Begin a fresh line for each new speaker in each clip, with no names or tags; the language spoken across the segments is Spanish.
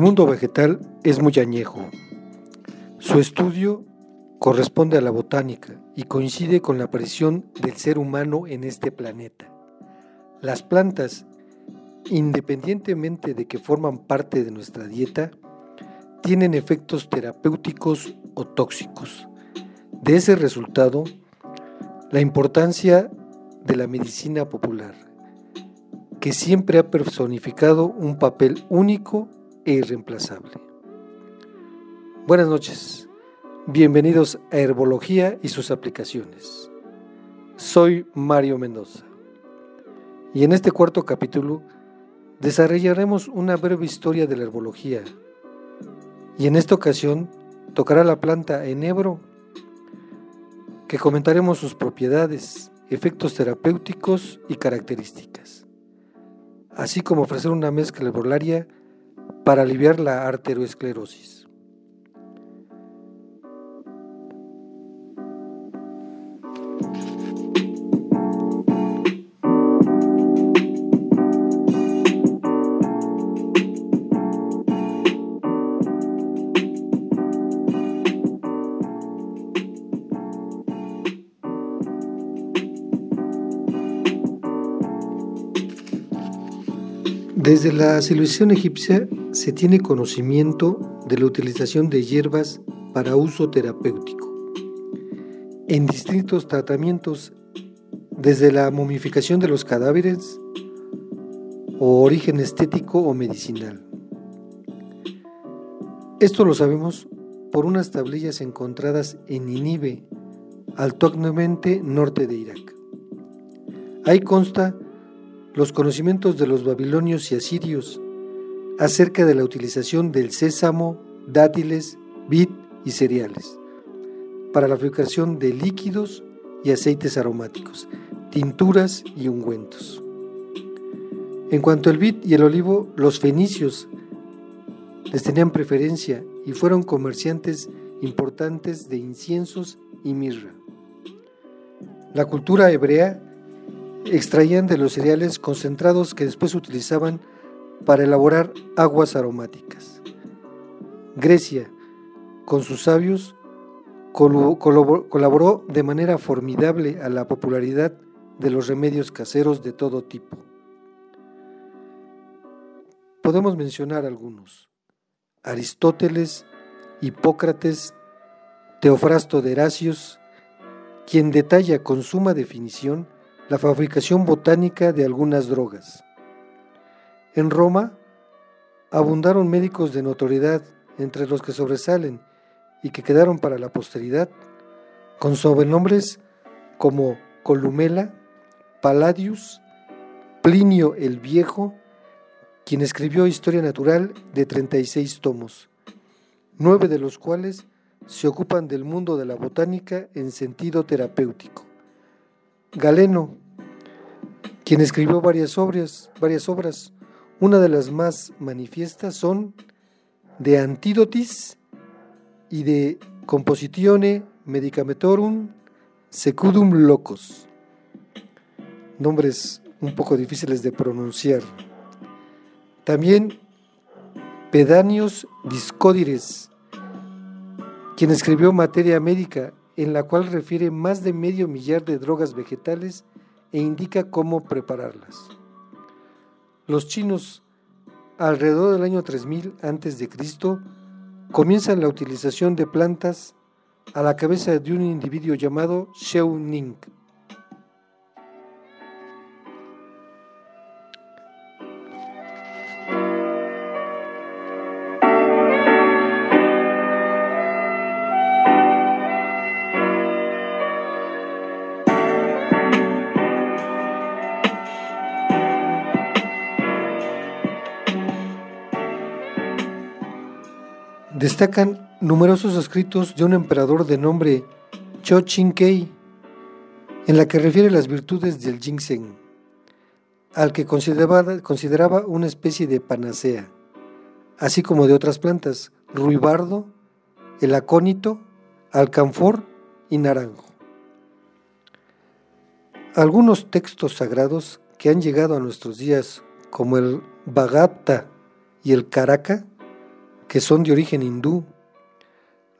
Mundo vegetal es muy añejo. Su estudio corresponde a la botánica y coincide con la aparición del ser humano en este planeta. Las plantas, independientemente de que forman parte de nuestra dieta, tienen efectos terapéuticos o tóxicos. De ese resultado, la importancia de la medicina popular, que siempre ha personificado un papel único e irreemplazable. Buenas noches, bienvenidos a Herbología y sus aplicaciones. Soy Mario Mendoza y en este cuarto capítulo desarrollaremos una breve historia de la herbología y en esta ocasión tocará la planta enebro que comentaremos sus propiedades, efectos terapéuticos y características, así como ofrecer una mezcla herbolaria para aliviar la arteriosclerosis. Desde la civilización egipcia se tiene conocimiento de la utilización de hierbas para uso terapéutico en distintos tratamientos, desde la momificación de los cadáveres o origen estético o medicinal. Esto lo sabemos por unas tablillas encontradas en Ninive, actualmente norte de Irak. Ahí consta los conocimientos de los babilonios y asirios acerca de la utilización del sésamo, dátiles, vid y cereales para la fabricación de líquidos y aceites aromáticos, tinturas y ungüentos. En cuanto al vid y el olivo, los fenicios les tenían preferencia y fueron comerciantes importantes de inciensos y mirra. La cultura hebrea extraían de los cereales concentrados que después utilizaban para elaborar aguas aromáticas. Grecia, con sus sabios, colaboró de manera formidable a la popularidad de los remedios caseros de todo tipo. Podemos mencionar algunos. Aristóteles, Hipócrates, Teofrasto de Heracios, quien detalla con suma definición la fabricación botánica de algunas drogas. En Roma abundaron médicos de notoriedad, entre los que sobresalen y que quedaron para la posteridad, con sobrenombres como Columela, Palladius, Plinio el Viejo, quien escribió Historia Natural de 36 tomos, nueve de los cuales se ocupan del mundo de la botánica en sentido terapéutico. Galeno, quien escribió varias obras, varias obras. Una de las más manifiestas son De Antidotis y de Compositione Medicamentorum Secudum Locos. Nombres un poco difíciles de pronunciar. También Pedanios Discódires, quien escribió Materia Médica, en la cual refiere más de medio millar de drogas vegetales e indica cómo prepararlas. Los chinos, alrededor del año 3000 a.C., comienzan la utilización de plantas a la cabeza de un individuo llamado Sheu Ning. Destacan numerosos escritos de un emperador de nombre Cho Chin Kei, en la que refiere las virtudes del ginseng, al que consideraba, consideraba una especie de panacea, así como de otras plantas, ruibardo, el acónito, alcanfor y naranjo. Algunos textos sagrados que han llegado a nuestros días, como el Bhagavata y el Karaka, que son de origen hindú,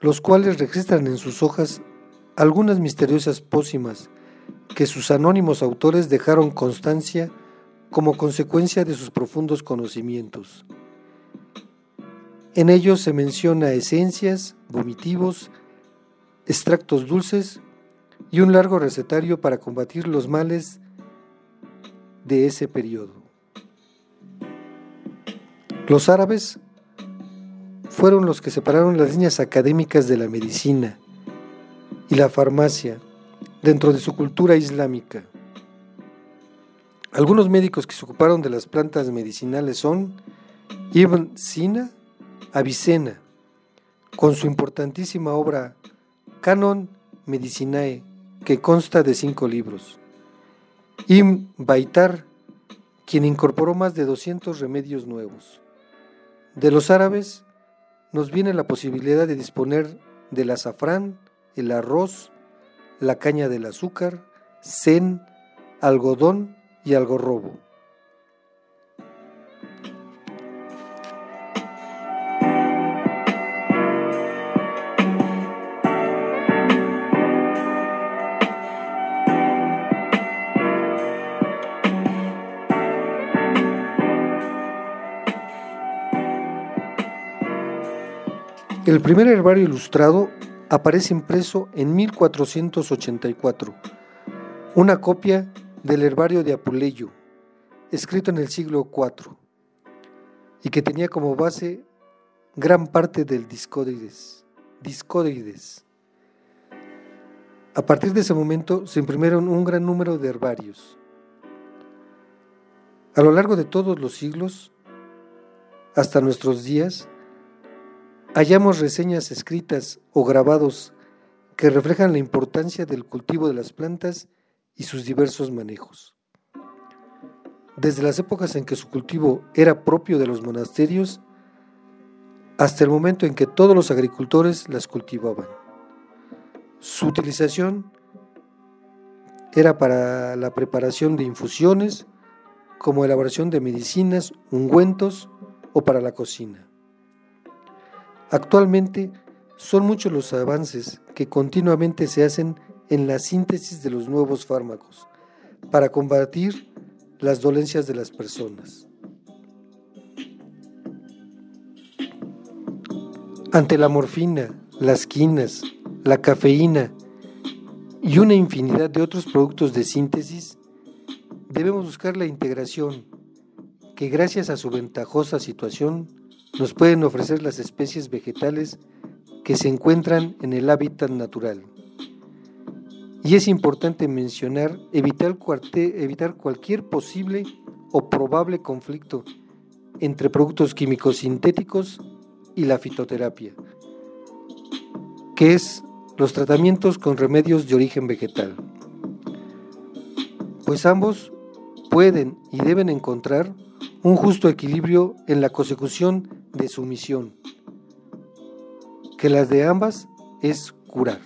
los cuales registran en sus hojas algunas misteriosas pócimas que sus anónimos autores dejaron constancia como consecuencia de sus profundos conocimientos. En ellos se menciona esencias, vomitivos, extractos dulces y un largo recetario para combatir los males de ese periodo. Los árabes fueron los que separaron las líneas académicas de la medicina y la farmacia dentro de su cultura islámica. Algunos médicos que se ocuparon de las plantas medicinales son Ibn Sina, Avicena, con su importantísima obra Canon Medicinae, que consta de cinco libros. Ibn Baitar, quien incorporó más de 200 remedios nuevos. De los árabes nos viene la posibilidad de disponer del azafrán, el arroz, la caña del azúcar, zen, algodón y algorrobo. El primer herbario ilustrado aparece impreso en 1484, una copia del herbario de Apuleyo, escrito en el siglo IV, y que tenía como base gran parte del Discódides. Discódides. A partir de ese momento se imprimieron un gran número de herbarios. A lo largo de todos los siglos, hasta nuestros días, hallamos reseñas escritas o grabados que reflejan la importancia del cultivo de las plantas y sus diversos manejos. Desde las épocas en que su cultivo era propio de los monasterios hasta el momento en que todos los agricultores las cultivaban. Su utilización era para la preparación de infusiones, como elaboración de medicinas, ungüentos o para la cocina. Actualmente son muchos los avances que continuamente se hacen en la síntesis de los nuevos fármacos para combatir las dolencias de las personas. Ante la morfina, las quinas, la cafeína y una infinidad de otros productos de síntesis, debemos buscar la integración que gracias a su ventajosa situación nos pueden ofrecer las especies vegetales que se encuentran en el hábitat natural. Y es importante mencionar evitar, cualquier posible o probable conflicto entre productos químicos sintéticos y la fitoterapia, que es los tratamientos con remedios de origen vegetal. Pues ambos pueden y deben encontrar un justo equilibrio en la consecución de su misión, que las de ambas es curar.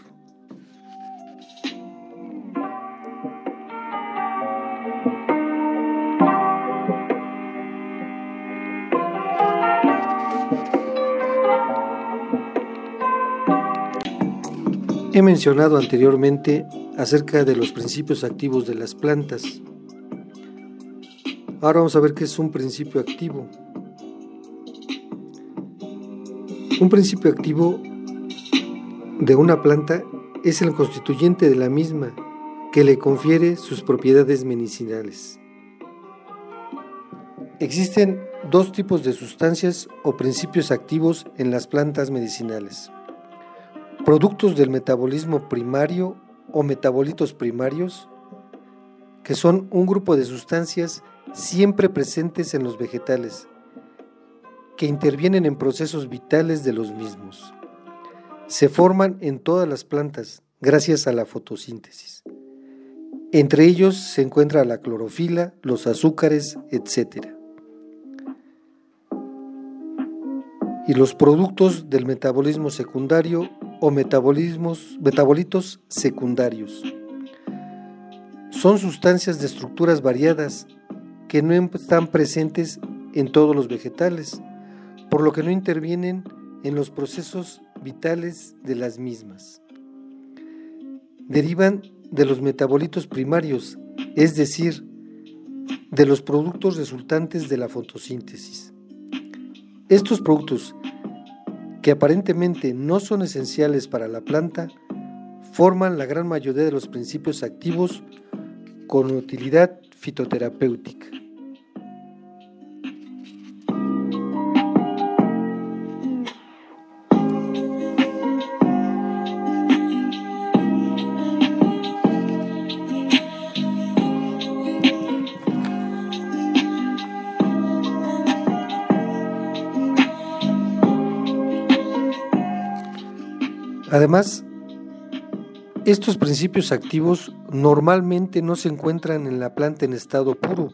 He mencionado anteriormente acerca de los principios activos de las plantas. Ahora vamos a ver qué es un principio activo. Un principio activo de una planta es el constituyente de la misma que le confiere sus propiedades medicinales. Existen dos tipos de sustancias o principios activos en las plantas medicinales. Productos del metabolismo primario o metabolitos primarios, que son un grupo de sustancias siempre presentes en los vegetales que intervienen en procesos vitales de los mismos. Se forman en todas las plantas gracias a la fotosíntesis. Entre ellos se encuentra la clorofila, los azúcares, etc. Y los productos del metabolismo secundario o metabolismos, metabolitos secundarios. Son sustancias de estructuras variadas que no están presentes en todos los vegetales, por lo que no intervienen en los procesos vitales de las mismas. Derivan de los metabolitos primarios, es decir, de los productos resultantes de la fotosíntesis. Estos productos, que aparentemente no son esenciales para la planta, forman la gran mayoría de los principios activos con utilidad fitoterapéutica. Además, estos principios activos normalmente no se encuentran en la planta en estado puro,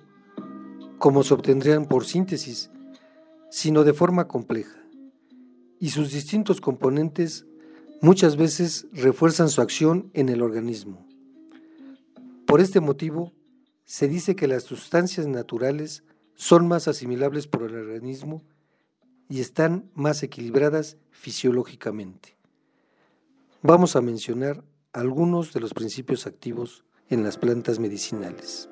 como se obtendrían por síntesis, sino de forma compleja, y sus distintos componentes muchas veces refuerzan su acción en el organismo. Por este motivo, se dice que las sustancias naturales son más asimilables por el organismo y están más equilibradas fisiológicamente vamos a mencionar algunos de los principios activos en las plantas medicinales.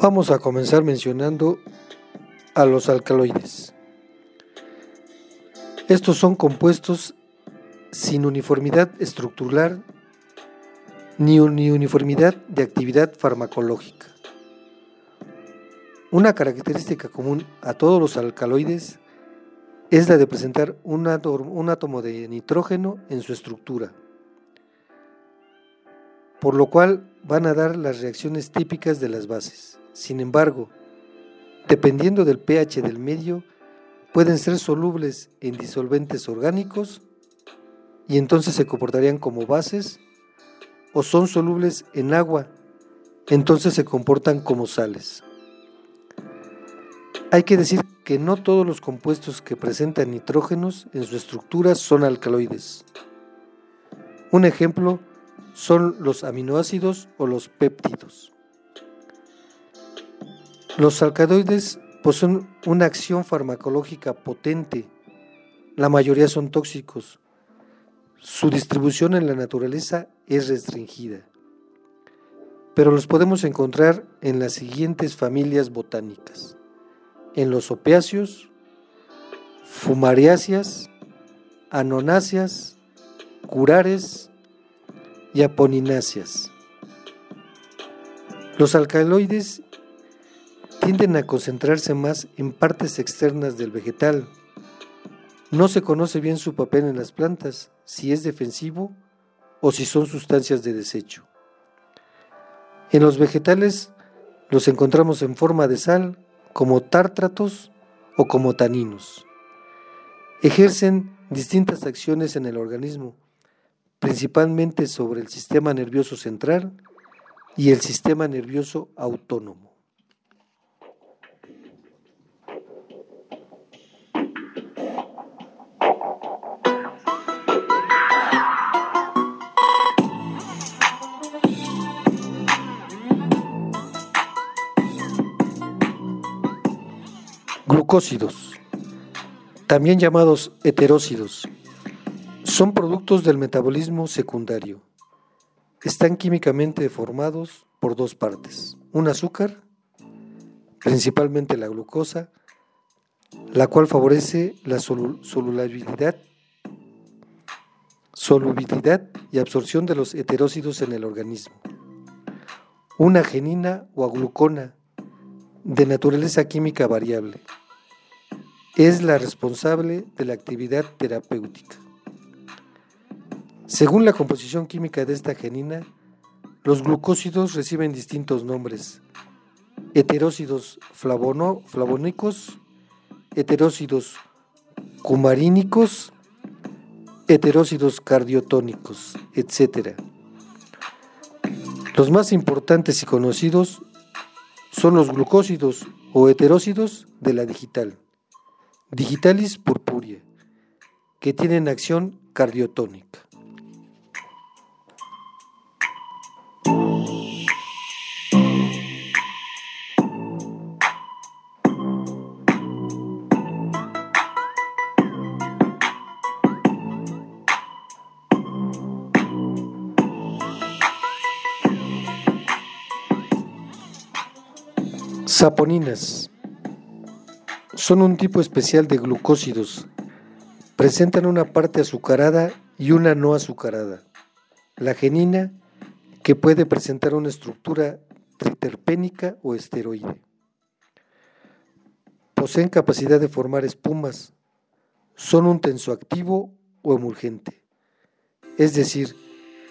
Vamos a comenzar mencionando a los alcaloides. Estos son compuestos sin uniformidad estructural ni, uniformidad de actividad farmacológica. Una característica común a todos los alcaloides es la de presentar un átomo de nitrógeno en su estructura, por lo cual van a dar las reacciones típicas de las bases. Sin embargo, dependiendo del pH del medio, pueden ser solubles en disolventes orgánicos y entonces se comportarían como bases, o son solubles en agua, entonces se comportan como sales. Hay que decir que no todos los compuestos que presentan nitrógenos en su estructura son alcaloides. Un ejemplo son los aminoácidos o los péptidos. Los alcaloides poseen una acción farmacológica potente. La mayoría son tóxicos. Su distribución en la naturaleza es restringida. Pero los podemos encontrar en las siguientes familias botánicas. En los opiáceos, fumariáceas, anonáceas, curares y aponináceas. Los alcaloides tienden a concentrarse más en partes externas del vegetal. No se conoce bien su papel en las plantas, si es defensivo o si son sustancias de desecho. En los vegetales los encontramos en forma de sal, como tártratos o como taninos. Ejercen distintas acciones en el organismo, principalmente sobre el sistema nervioso central y el sistema nervioso autónomo. Glucósidos, también llamados heterócidos, son productos del metabolismo secundario. Están químicamente formados por dos partes, un azúcar, principalmente la glucosa, la cual favorece la solubilidad, solubilidad y absorción de los heterócidos en el organismo. Una genina o aglucona de naturaleza química variable. Es la responsable de la actividad terapéutica. Según la composición química de esta genina, los glucósidos reciben distintos nombres. Heterócidos flavónicos, heterócidos cumarínicos, heterócidos cardiotónicos, etc. Los más importantes y conocidos son los glucósidos o heterócidos de la digital, digitalis purpurea, que tienen acción cardiotónica. Saponinas son un tipo especial de glucósidos. Presentan una parte azucarada y una no azucarada. La genina, que puede presentar una estructura triterpénica o esteroide. Poseen capacidad de formar espumas. Son un tensoactivo o emulgente. Es decir,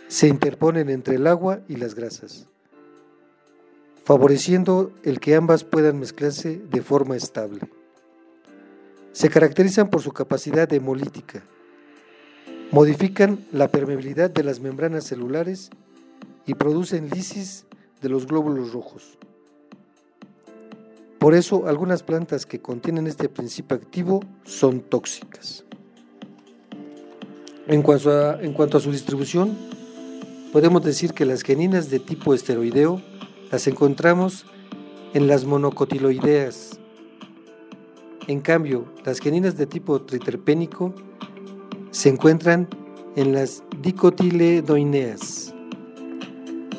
se interponen entre el agua y las grasas favoreciendo el que ambas puedan mezclarse de forma estable. Se caracterizan por su capacidad hemolítica. Modifican la permeabilidad de las membranas celulares y producen lisis de los glóbulos rojos. Por eso, algunas plantas que contienen este principio activo son tóxicas. En cuanto, a, en cuanto a su distribución, podemos decir que las geninas de tipo esteroideo las encontramos en las monocotiloideas. En cambio, las geninas de tipo triterpénico se encuentran en las dicotiledoineas.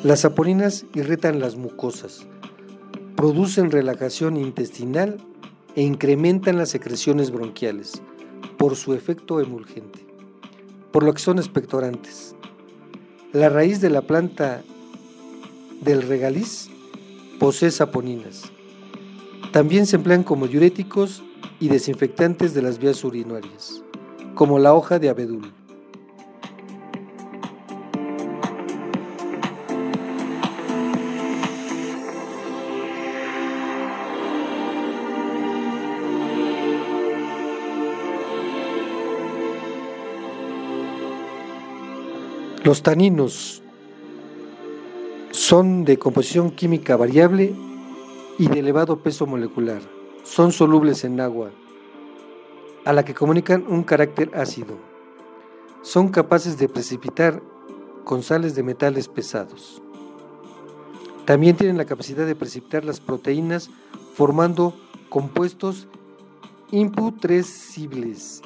Las saponinas irritan las mucosas, producen relajación intestinal e incrementan las secreciones bronquiales por su efecto emulgente, por lo que son expectorantes. La raíz de la planta del regaliz posee saponinas. También se emplean como diuréticos y desinfectantes de las vías urinarias, como la hoja de abedul. Los taninos son de composición química variable y de elevado peso molecular. Son solubles en agua, a la que comunican un carácter ácido. Son capaces de precipitar con sales de metales pesados. También tienen la capacidad de precipitar las proteínas formando compuestos imputrescibles.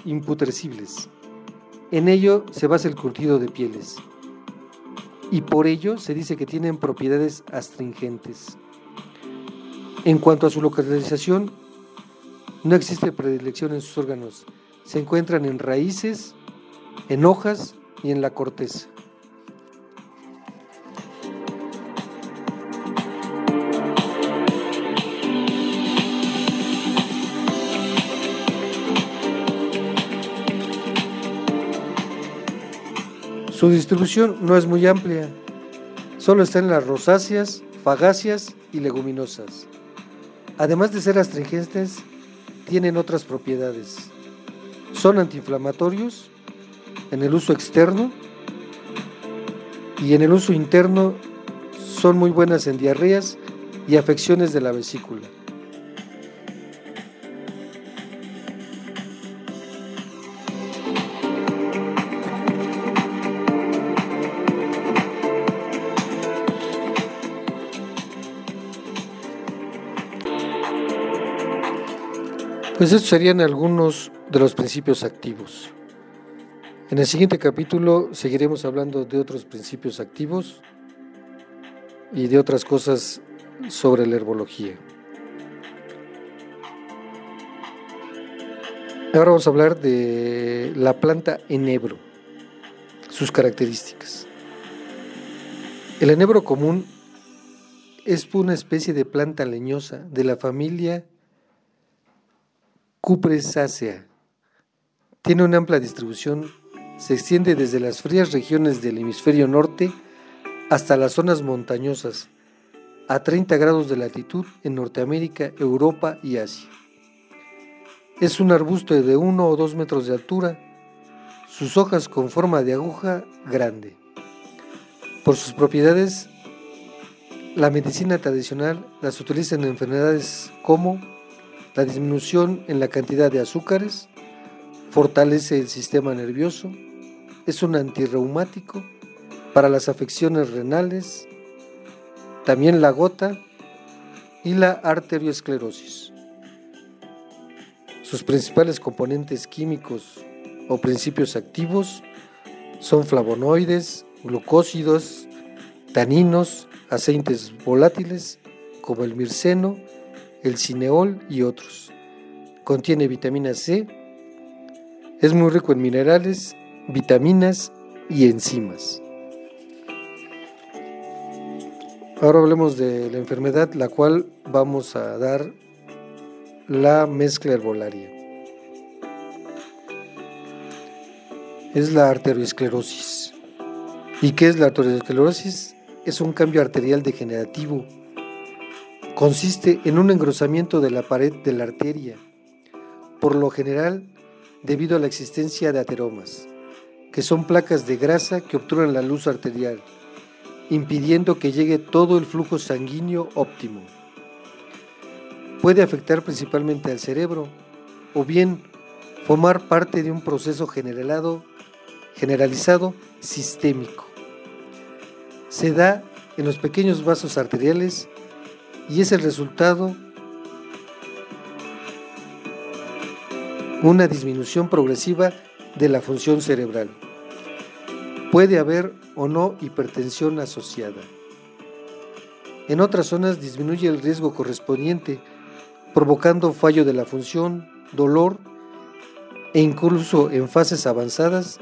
En ello se basa el curtido de pieles y por ello se dice que tienen propiedades astringentes. En cuanto a su localización, no existe predilección en sus órganos. Se encuentran en raíces, en hojas y en la corteza. Su distribución no es muy amplia, solo está en las rosáceas, fagáceas y leguminosas. Además de ser astringentes, tienen otras propiedades. Son antiinflamatorios en el uso externo y en el uso interno son muy buenas en diarreas y afecciones de la vesícula. Pues estos serían algunos de los principios activos. En el siguiente capítulo seguiremos hablando de otros principios activos y de otras cosas sobre la herbología. Ahora vamos a hablar de la planta enebro, sus características. El enebro común es una especie de planta leñosa de la familia Cupresacea. Tiene una amplia distribución, se extiende desde las frías regiones del hemisferio norte hasta las zonas montañosas, a 30 grados de latitud en Norteamérica, Europa y Asia. Es un arbusto de 1 o 2 metros de altura. sus hojas con forma de aguja grande. Por sus propiedades, la medicina tradicional las utiliza en enfermedades como la disminución en la cantidad de azúcares, fortalece el sistema nervioso, es un antirreumático para las afecciones renales, también la gota y la arteriosclerosis. Sus principales componentes químicos o principios activos son flavonoides, glucósidos, taninos, aceites volátiles como el mirceno, el cineol y otros. Contiene vitamina C, es muy rico en minerales, vitaminas y enzimas. Ahora hablemos de la enfermedad, la cual vamos a dar la mezcla herbolaria. Es la arteriosclerosis. ¿Y qué es la arteriosclerosis? Es un cambio arterial degenerativo. Consiste en un engrosamiento de la pared de la arteria, por lo general debido a la existencia de ateromas, que son placas de grasa que obturan la luz arterial, impidiendo que llegue todo el flujo sanguíneo óptimo puede afectar principalmente al cerebro o bien formar parte de un proceso generalizado sistémico. Se da en los pequeños vasos arteriales y es el resultado una disminución progresiva de la función cerebral. Puede haber o no hipertensión asociada. En otras zonas disminuye el riesgo correspondiente provocando fallo de la función, dolor e incluso en fases avanzadas,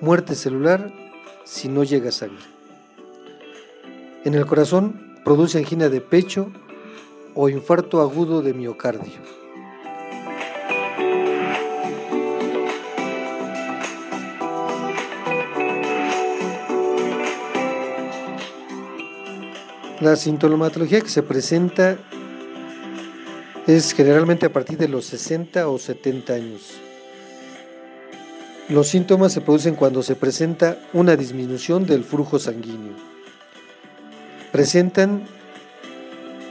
muerte celular si no llega sangre. En el corazón produce angina de pecho o infarto agudo de miocardio. La sintomatología que se presenta es generalmente a partir de los 60 o 70 años. Los síntomas se producen cuando se presenta una disminución del flujo sanguíneo. Presentan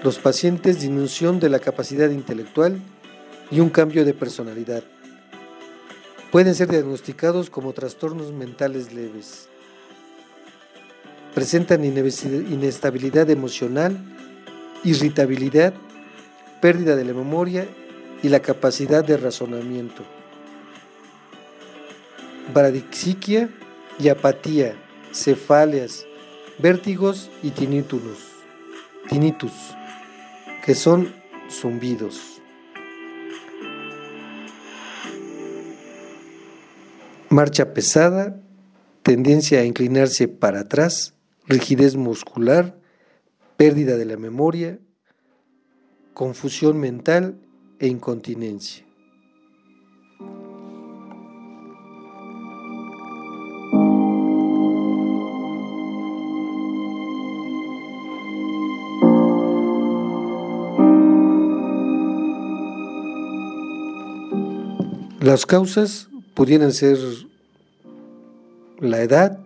los pacientes disminución de la capacidad intelectual y un cambio de personalidad. Pueden ser diagnosticados como trastornos mentales leves. Presentan inestabilidad emocional, irritabilidad pérdida de la memoria y la capacidad de razonamiento. Bradixiquia y apatía, cefaleas, vértigos y tinnitus, tinnitus, que son zumbidos. Marcha pesada, tendencia a inclinarse para atrás, rigidez muscular, pérdida de la memoria, confusión mental e incontinencia. Las causas pudieran ser la edad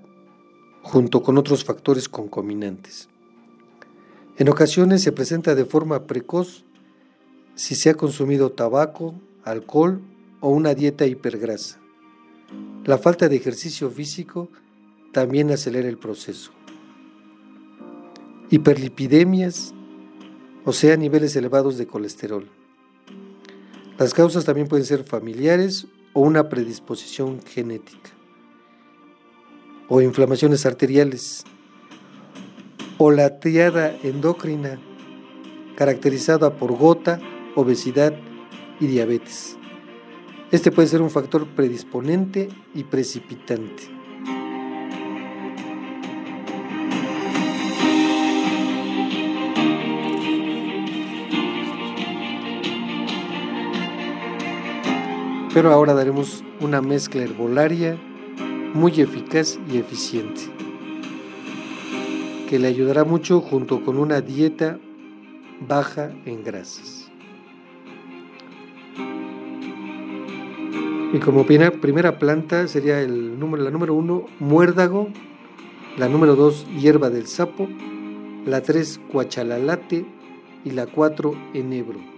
junto con otros factores concominantes. En ocasiones se presenta de forma precoz si se ha consumido tabaco, alcohol o una dieta hipergrasa. La falta de ejercicio físico también acelera el proceso. Hiperlipidemias, o sea, niveles elevados de colesterol. Las causas también pueden ser familiares o una predisposición genética. O inflamaciones arteriales, o la triada endocrina, caracterizada por gota, obesidad y diabetes. Este puede ser un factor predisponente y precipitante. Pero ahora daremos una mezcla herbolaria muy eficaz y eficiente que le ayudará mucho junto con una dieta baja en grasas. Y como primera planta sería el número, la número uno, muérdago, la número dos, hierba del sapo, la tres, cuachalalate y la cuatro, enebro.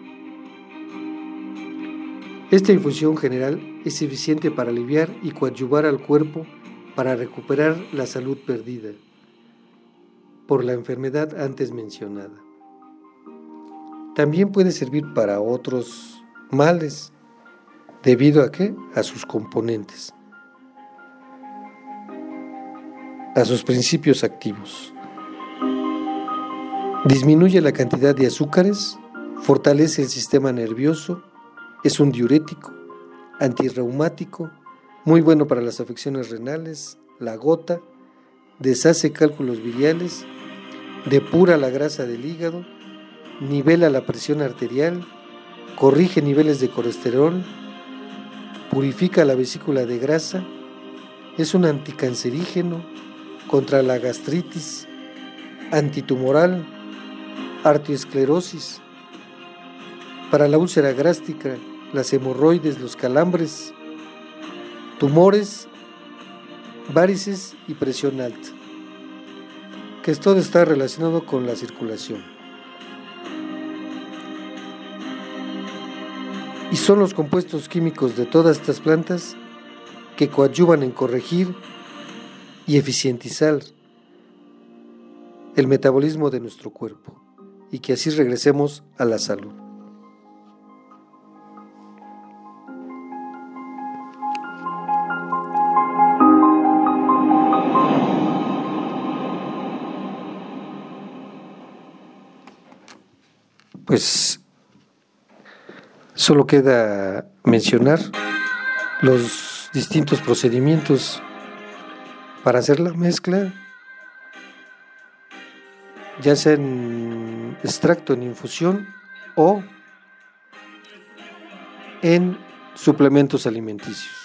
Esta infusión general es eficiente para aliviar y coadyuvar al cuerpo para recuperar la salud perdida por la enfermedad antes mencionada. También puede servir para otros males, debido a qué? A sus componentes, a sus principios activos. Disminuye la cantidad de azúcares, fortalece el sistema nervioso, es un diurético, antirreumático, muy bueno para las afecciones renales, la gota, deshace cálculos biliares, depura la grasa del hígado, nivela la presión arterial, corrige niveles de colesterol, purifica la vesícula de grasa, es un anticancerígeno contra la gastritis, antitumoral, arteriosclerosis, para la úlcera gástrica, las hemorroides, los calambres, tumores, varices y presión alta, que todo está relacionado con la circulación. Y son los compuestos químicos de todas estas plantas que coadyuvan en corregir y eficientizar el metabolismo de nuestro cuerpo y que así regresemos a la salud. Pues solo queda mencionar los distintos procedimientos para hacer la mezcla, ya sea en extracto, en infusión o en suplementos alimenticios.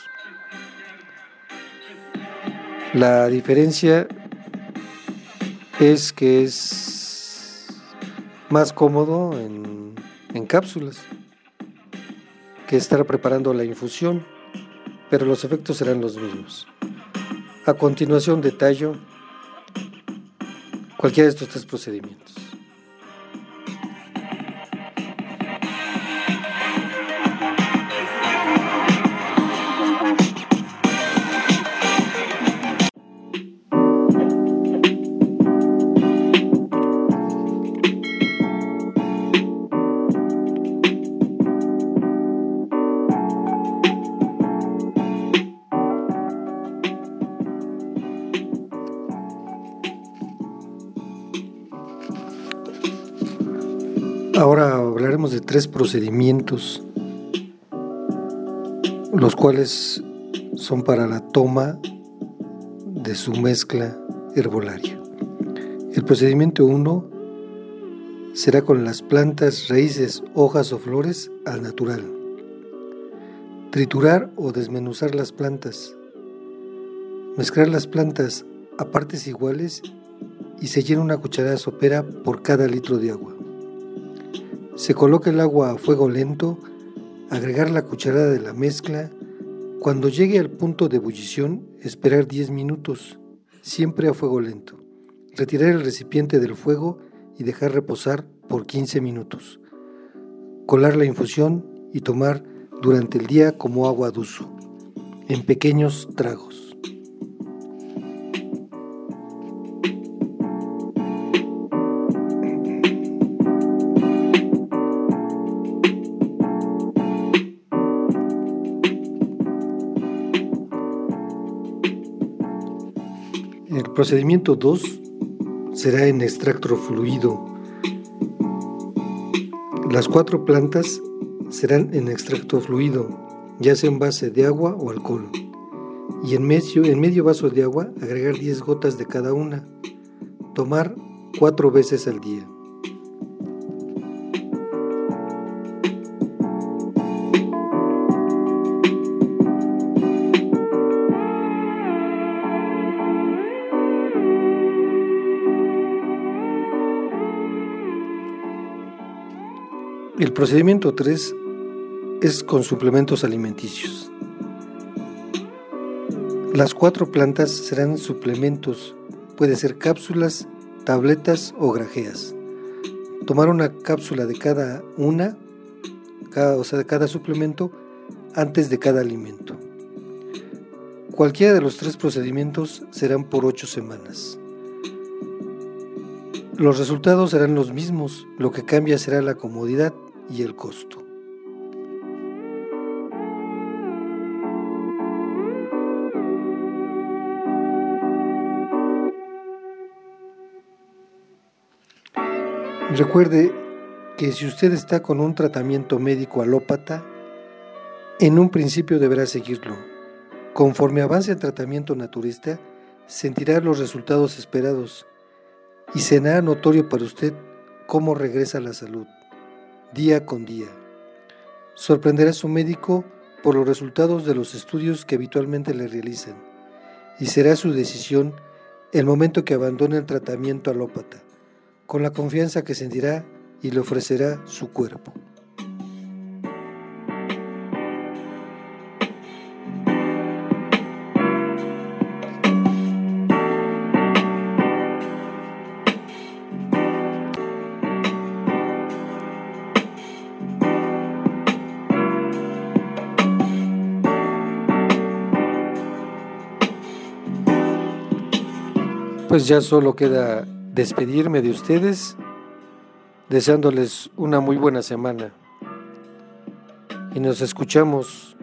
La diferencia es que es más cómodo en, en cápsulas que estar preparando la infusión, pero los efectos serán los mismos. A continuación detallo cualquiera de estos tres procedimientos. Tres procedimientos, los cuales son para la toma de su mezcla herbolaria. El procedimiento 1 será con las plantas, raíces, hojas o flores al natural. Triturar o desmenuzar las plantas. Mezclar las plantas a partes iguales y se llena una cucharada sopera por cada litro de agua. Se coloca el agua a fuego lento, agregar la cucharada de la mezcla, cuando llegue al punto de ebullición, esperar 10 minutos, siempre a fuego lento. Retirar el recipiente del fuego y dejar reposar por 15 minutos. Colar la infusión y tomar durante el día como agua de uso, en pequeños tragos. Procedimiento 2 será en extracto fluido. Las cuatro plantas serán en extracto fluido, ya sea en base de agua o alcohol. Y en medio, en medio vaso de agua agregar 10 gotas de cada una. Tomar cuatro veces al día. El procedimiento 3 es con suplementos alimenticios. Las cuatro plantas serán suplementos, puede ser cápsulas, tabletas o grajeas. Tomar una cápsula de cada una, o sea, de cada suplemento, antes de cada alimento. Cualquiera de los tres procedimientos serán por ocho semanas. Los resultados serán los mismos, lo que cambia será la comodidad y el costo. Recuerde que si usted está con un tratamiento médico alópata, en un principio deberá seguirlo. Conforme avance el tratamiento naturista, sentirá los resultados esperados y será notorio para usted cómo regresa la salud, día con día. Sorprenderá a su médico por los resultados de los estudios que habitualmente le realizan y será su decisión el momento que abandone el tratamiento alópata, con la confianza que sentirá y le ofrecerá su cuerpo. Pues ya solo queda despedirme de ustedes, deseándoles una muy buena semana. Y nos escuchamos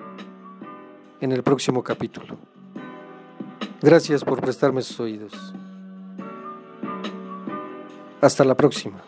en el próximo capítulo. Gracias por prestarme sus oídos. Hasta la próxima.